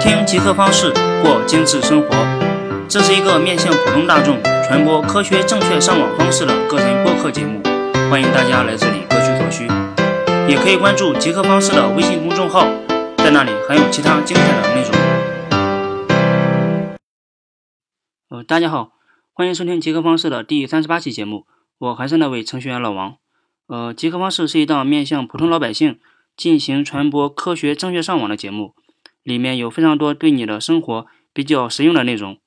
听极客方式过精致生活，这是一个面向普通大众传播科学正确上网方式的个人播客节目，欢迎大家来这里各取所需。也可以关注极客方式的微信公众号，在那里还有其他精彩的内容。呃，大家好，欢迎收听极客方式的第三十八期节目，我还是那位程序员老王。呃，极客方式是一档面向普通老百姓进行传播科学正确上网的节目。里面有非常多对你的生活比较实用的内容。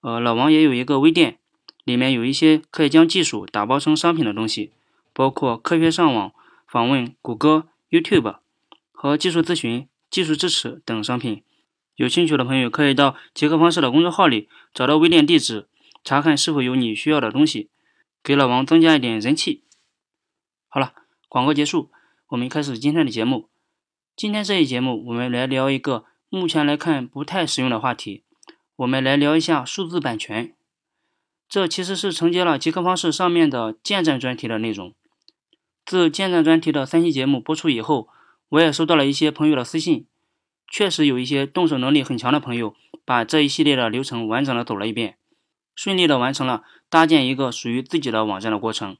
呃，老王也有一个微店，里面有一些可以将技术打包成商品的东西，包括科学上网、访问谷歌、YouTube 和技术咨询、技术支持等商品。有兴趣的朋友可以到杰克方式的公众号里找到微店地址，查看是否有你需要的东西，给老王增加一点人气。好了，广告结束，我们开始今天的节目。今天这一节目，我们来聊一个。目前来看不太实用的话题，我们来聊一下数字版权。这其实是承接了极客方式上面的建站专题的内容。自建站专题的三期节目播出以后，我也收到了一些朋友的私信，确实有一些动手能力很强的朋友，把这一系列的流程完整的走了一遍，顺利的完成了搭建一个属于自己的网站的过程。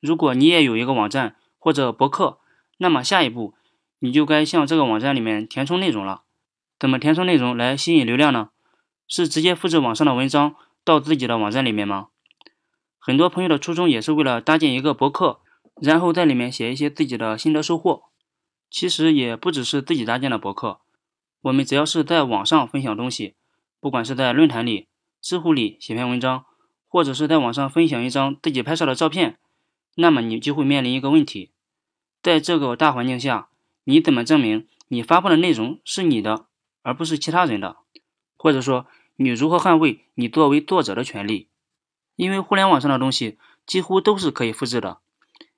如果你也有一个网站或者博客，那么下一步你就该向这个网站里面填充内容了。怎么填充内容来吸引流量呢？是直接复制网上的文章到自己的网站里面吗？很多朋友的初衷也是为了搭建一个博客，然后在里面写一些自己的心得收获。其实也不只是自己搭建的博客，我们只要是在网上分享东西，不管是在论坛里、知乎里写篇文章，或者是在网上分享一张自己拍摄的照片，那么你就会面临一个问题：在这个大环境下，你怎么证明你发布的内容是你的？而不是其他人的，或者说你如何捍卫你作为作者的权利？因为互联网上的东西几乎都是可以复制的，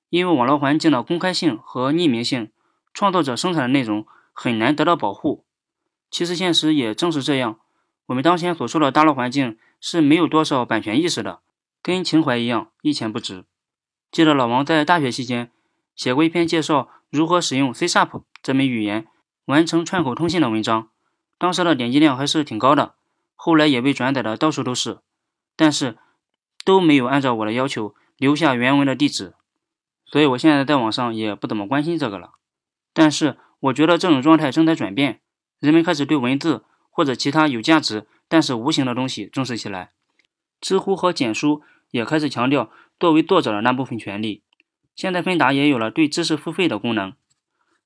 因为网络环境的公开性和匿名性，创作者生产的内容很难得到保护。其实现实也正是这样，我们当前所处的大陆环境是没有多少版权意识的，跟情怀一样一钱不值。记得老王在大学期间写过一篇介绍如何使用 C Sharp 这门语言完成串口通信的文章。当时的点击量还是挺高的，后来也被转载的到处都是，但是都没有按照我的要求留下原文的地址，所以我现在在网上也不怎么关心这个了。但是我觉得这种状态正在转变，人们开始对文字或者其他有价值但是无形的东西重视起来。知乎和简书也开始强调作为作者的那部分权利，现在芬达也有了对知识付费的功能，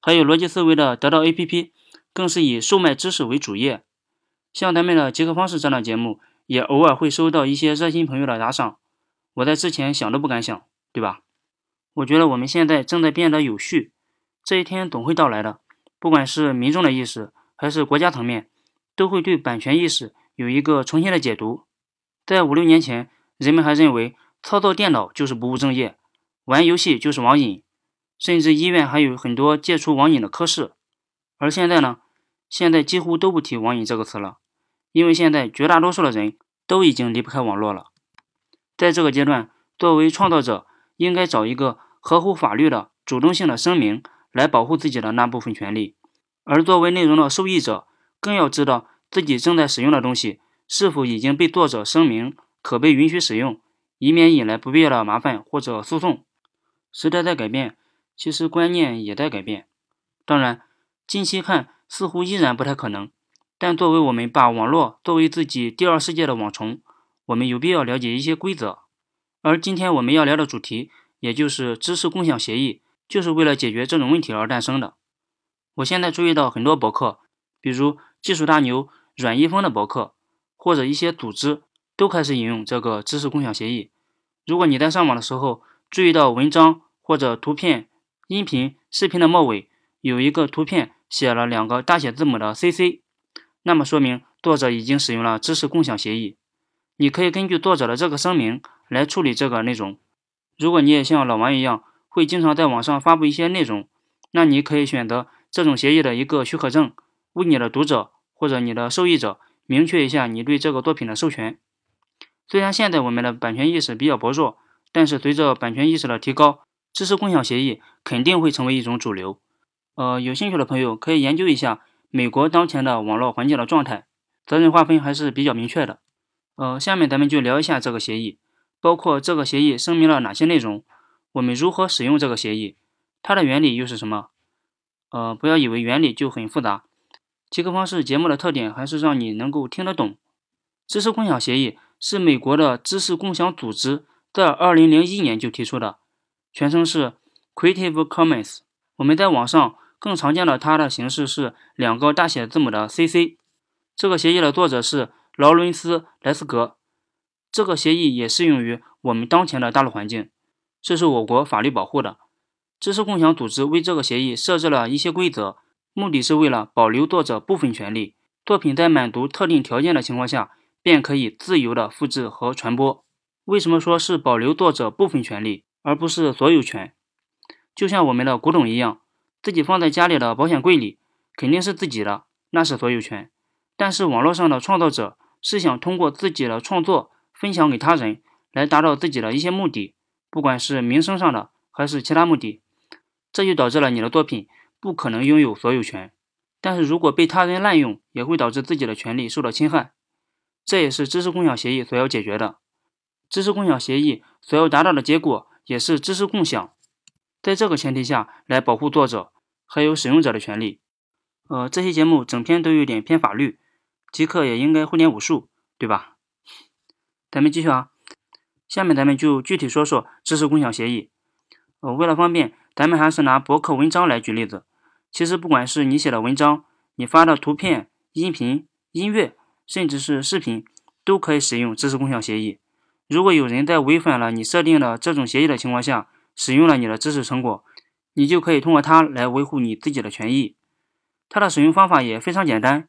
还有逻辑思维的得到 APP。更是以售卖知识为主业，像咱们的极客方式这档节目，也偶尔会收到一些热心朋友的打赏。我在之前想都不敢想，对吧？我觉得我们现在正在变得有序，这一天总会到来的。不管是民众的意识，还是国家层面，都会对版权意识有一个重新的解读。在五六年前，人们还认为操作电脑就是不务正业，玩游戏就是网瘾，甚至医院还有很多戒除网瘾的科室。而现在呢？现在几乎都不提网瘾这个词了，因为现在绝大多数的人都已经离不开网络了。在这个阶段，作为创造者，应该找一个合乎法律的主动性的声明来保护自己的那部分权利；而作为内容的受益者，更要知道自己正在使用的东西是否已经被作者声明可被允许使用，以免引来不必要的麻烦或者诉讼。时代在改变，其实观念也在改变。当然，近期看。似乎依然不太可能，但作为我们把网络作为自己第二世界的网虫，我们有必要了解一些规则。而今天我们要聊的主题，也就是知识共享协议，就是为了解决这种问题而诞生的。我现在注意到很多博客，比如技术大牛阮一峰的博客，或者一些组织，都开始引用这个知识共享协议。如果你在上网的时候注意到文章或者图片、音频、视频的末尾有一个图片。写了两个大写字母的 CC，那么说明作者已经使用了知识共享协议。你可以根据作者的这个声明来处理这个内容。如果你也像老王一样，会经常在网上发布一些内容，那你可以选择这种协议的一个许可证，为你的读者或者你的受益者明确一下你对这个作品的授权。虽然现在我们的版权意识比较薄弱，但是随着版权意识的提高，知识共享协议肯定会成为一种主流。呃，有兴趣的朋友可以研究一下美国当前的网络环境的状态，责任划分还是比较明确的。呃，下面咱们就聊一下这个协议，包括这个协议声明了哪些内容，我们如何使用这个协议，它的原理又是什么？呃，不要以为原理就很复杂。极客方式节目的特点还是让你能够听得懂。知识共享协议是美国的知识共享组织在2001年就提出的，全称是 Creative Commons。我们在网上更常见的它的形式是两个大写字母的 CC。这个协议的作者是劳伦斯·莱斯格。这个协议也适用于我们当前的大陆环境，这是我国法律保护的。知识共享组织为这个协议设置了一些规则，目的是为了保留作者部分权利，作品在满足特定条件的情况下。便可以自由的复制和传播。为什么说是保留作者部分权利，而不是所有权？就像我们的古董一样，自己放在家里的保险柜里，肯定是自己的，那是所有权。但是网络上的创造者是想通过自己的创作分享给他人，来达到自己的一些目的，不管是名声上的还是其他目的，这就导致了你的作品不可能拥有所有权。但是如果被他人滥用，也会导致自己的权利受到侵害。这也是知识共享协议所要解决的。知识共享协议所要达到的结果，也是知识共享。在这个前提下来保护作者还有使用者的权利。呃，这期节目整篇都有点偏法律，极客也应该会点武术，对吧？咱们继续啊，下面咱们就具体说说知识共享协议。呃，为了方便，咱们还是拿博客文章来举例子。其实不管是你写的文章，你发的图片、音频、音乐。甚至是视频都可以使用知识共享协议。如果有人在违反了你设定的这种协议的情况下使用了你的知识成果，你就可以通过它来维护你自己的权益。它的使用方法也非常简单。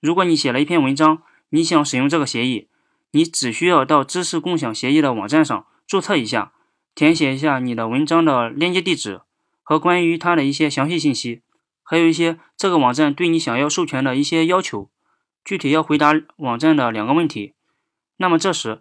如果你写了一篇文章，你想使用这个协议，你只需要到知识共享协议的网站上注册一下，填写一下你的文章的链接地址和关于它的一些详细信息，还有一些这个网站对你想要授权的一些要求。具体要回答网站的两个问题，那么这时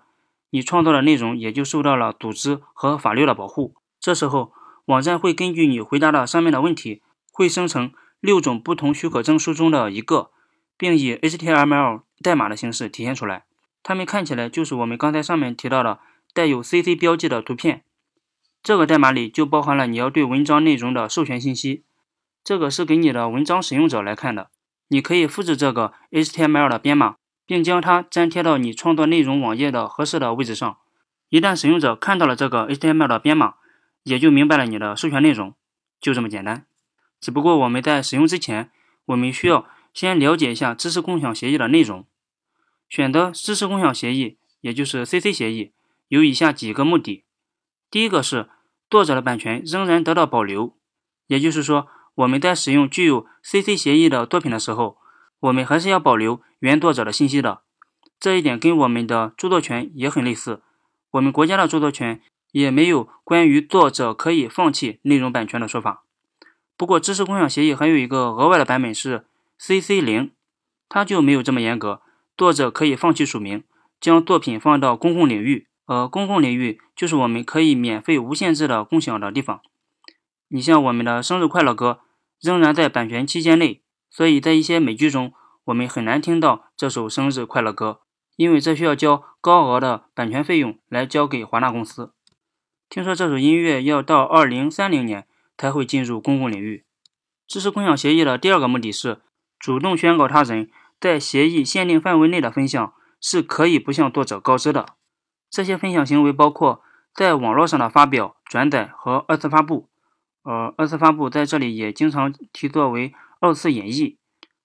你创造的内容也就受到了组织和法律的保护。这时候网站会根据你回答的上面的问题，会生成六种不同许可证书中的一个，并以 HTML 代码的形式体现出来。它们看起来就是我们刚才上面提到的带有 CC 标记的图片。这个代码里就包含了你要对文章内容的授权信息。这个是给你的文章使用者来看的。你可以复制这个 HTML 的编码，并将它粘贴到你创作内容网页的合适的位置上。一旦使用者看到了这个 HTML 的编码，也就明白了你的授权内容，就这么简单。只不过我们在使用之前，我们需要先了解一下知识共享协议的内容。选择知识共享协议，也就是 CC 协议，有以下几个目的：第一个是作者的版权仍然得到保留，也就是说。我们在使用具有 CC 协议的作品的时候，我们还是要保留原作者的信息的。这一点跟我们的著作权也很类似。我们国家的著作权也没有关于作者可以放弃内容版权的说法。不过，知识共享协议还有一个额外的版本是 CC 零，它就没有这么严格。作者可以放弃署名，将作品放到公共领域。呃，公共领域就是我们可以免费无限制的共享的地方。你像我们的生日快乐歌，仍然在版权期间内，所以在一些美剧中，我们很难听到这首生日快乐歌，因为这需要交高额的版权费用来交给华纳公司。听说这首音乐要到二零三零年才会进入公共领域。知识共享协议的第二个目的是主动宣告他人在协议限定范围内的分享是可以不向作者告知的。这些分享行为包括在网络上的发表、转载和二次发布。呃，二次发布在这里也经常提作为二次演绎。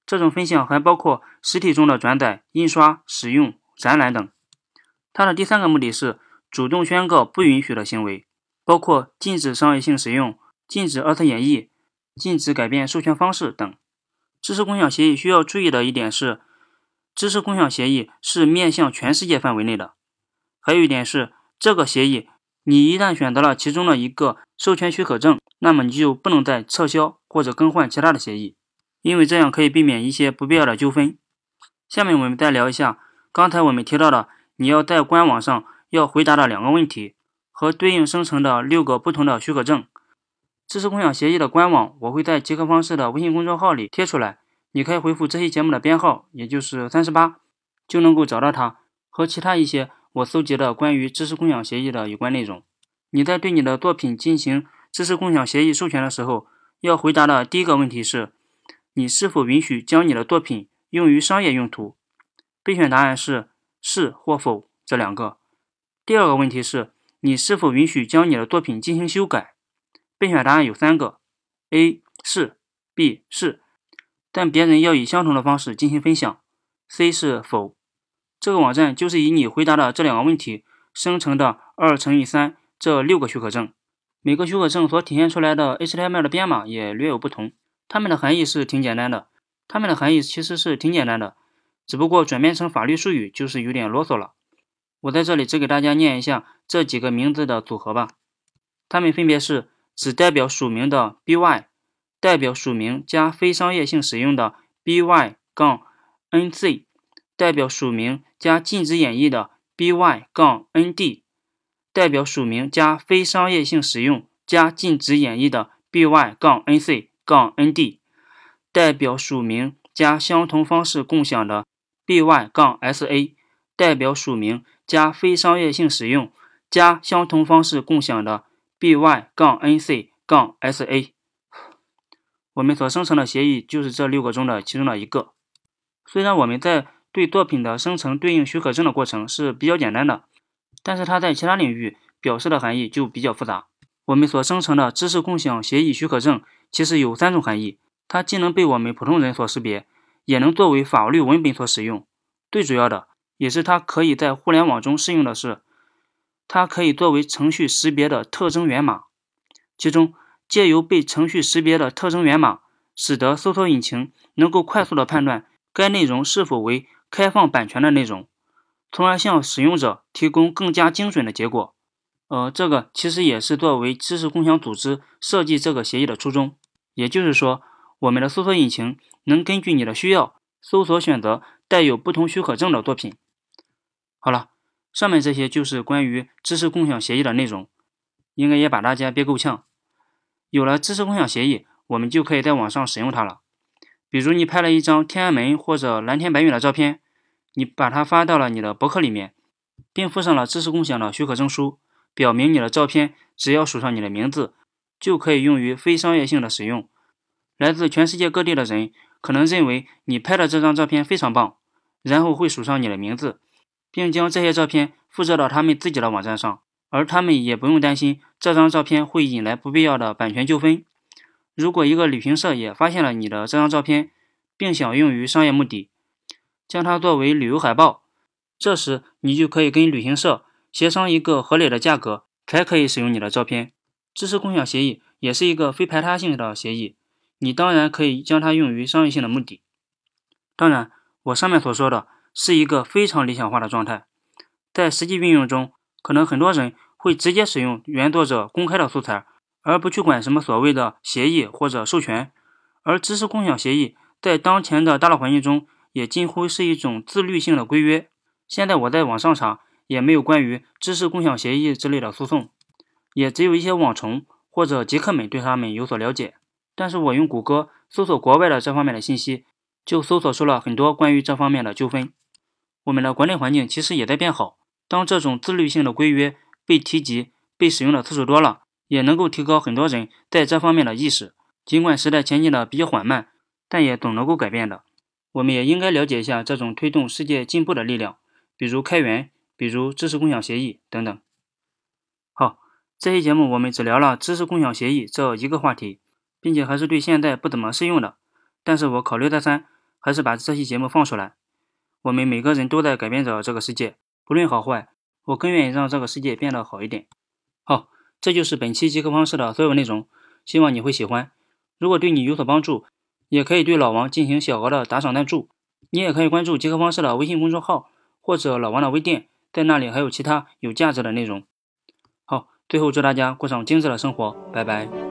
这种分享还包括实体中的转载、印刷、使用、展览等。它的第三个目的是主动宣告不允许的行为，包括禁止商业性使用、禁止二次演绎、禁止改变授权方式等。知识共享协议需要注意的一点是，知识共享协议是面向全世界范围内的。还有一点是，这个协议。你一旦选择了其中的一个授权许可证，那么你就不能再撤销或者更换其他的协议，因为这样可以避免一些不必要的纠纷。下面我们再聊一下刚才我们提到的你要在官网上要回答的两个问题和对应生成的六个不同的许可证。知识共享协议的官网我会在极客方式的微信公众号里贴出来，你可以回复这期节目的编号，也就是三十八，就能够找到它和其他一些我搜集的关于知识共享协议的有关内容。你在对你的作品进行知识共享协议授权的时候，要回答的第一个问题是：你是否允许将你的作品用于商业用途？备选答案是是或否这两个。第二个问题是：你是否允许将你的作品进行修改？备选答案有三个：A 是，B 是。但别人要以相同的方式进行分享。C 是否？这个网站就是以你回答的这两个问题生成的二乘以三这六个许可证。每个许可证所体现出来的 HTML 的编码也略有不同。它们的含义是挺简单的。它们的含义其实是挺简单的，只不过转变成法律术语就是有点啰嗦了。我在这里只给大家念一下这几个名字的组合吧。它们分别是只代表署名的 by。代表署名加非商业性使用的 BY 杠 NC 代表署名加禁止演绎的 BY 杠 ND，代表署名加非商业性使用加禁止演绎的 BY 杠 NC 杠 ND，代表署名加相同方式共享的 BY 杠 SA，代表署名加非商业性使用加相同方式共享的 by 杠 nc 杠 sa。我们所生成的协议就是这六个中的其中的一个。虽然我们在对作品的生成对应许可证的过程是比较简单的，但是它在其他领域表示的含义就比较复杂。我们所生成的知识共享协议许可证其实有三种含义，它既能被我们普通人所识别，也能作为法律文本所使用。最主要的，也是它可以在互联网中适用的是，它可以作为程序识别的特征源码，其中。借由被程序识别的特征源码，使得搜索引擎能够快速的判断该内容是否为开放版权的内容，从而向使用者提供更加精准的结果。呃，这个其实也是作为知识共享组织设计这个协议的初衷。也就是说，我们的搜索引擎能根据你的需要搜索选择带有不同许可证的作品。好了，上面这些就是关于知识共享协议的内容，应该也把大家憋够呛。有了知识共享协议，我们就可以在网上使用它了。比如，你拍了一张天安门或者蓝天白云的照片，你把它发到了你的博客里面，并附上了知识共享的许可证书，表明你的照片只要署上你的名字，就可以用于非商业性的使用。来自全世界各地的人可能认为你拍的这张照片非常棒，然后会署上你的名字，并将这些照片复制到他们自己的网站上。而他们也不用担心这张照片会引来不必要的版权纠纷。如果一个旅行社也发现了你的这张照片，并想用于商业目的，将它作为旅游海报，这时你就可以跟旅行社协商一个合理的价格，才可以使用你的照片。知识共享协议也是一个非排他性的协议，你当然可以将它用于商业性的目的。当然，我上面所说的是一个非常理想化的状态，在实际运用中。可能很多人会直接使用原作者公开的素材，而不去管什么所谓的协议或者授权。而知识共享协议在当前的大陆环境中，也近乎是一种自律性的规约。现在我在网上查，也没有关于知识共享协议之类的诉讼，也只有一些网虫或者极客们对他们有所了解。但是我用谷歌搜索国外的这方面的信息，就搜索出了很多关于这方面的纠纷。我们的国内环境其实也在变好。当这种自律性的规约被提及、被使用的次数多了，也能够提高很多人在这方面的意识。尽管时代前进的比较缓慢，但也总能够改变的。我们也应该了解一下这种推动世界进步的力量，比如开源，比如知识共享协议等等。好，这期节目我们只聊了知识共享协议这一个话题，并且还是对现在不怎么适用的。但是我考虑再三，还是把这期节目放出来。我们每个人都在改变着这个世界。不论好坏，我更愿意让这个世界变得好一点。好，这就是本期极客方式的所有内容，希望你会喜欢。如果对你有所帮助，也可以对老王进行小额的打赏赞助。你也可以关注极客方式的微信公众号或者老王的微店，在那里还有其他有价值的内容。好，最后祝大家过上精致的生活，拜拜。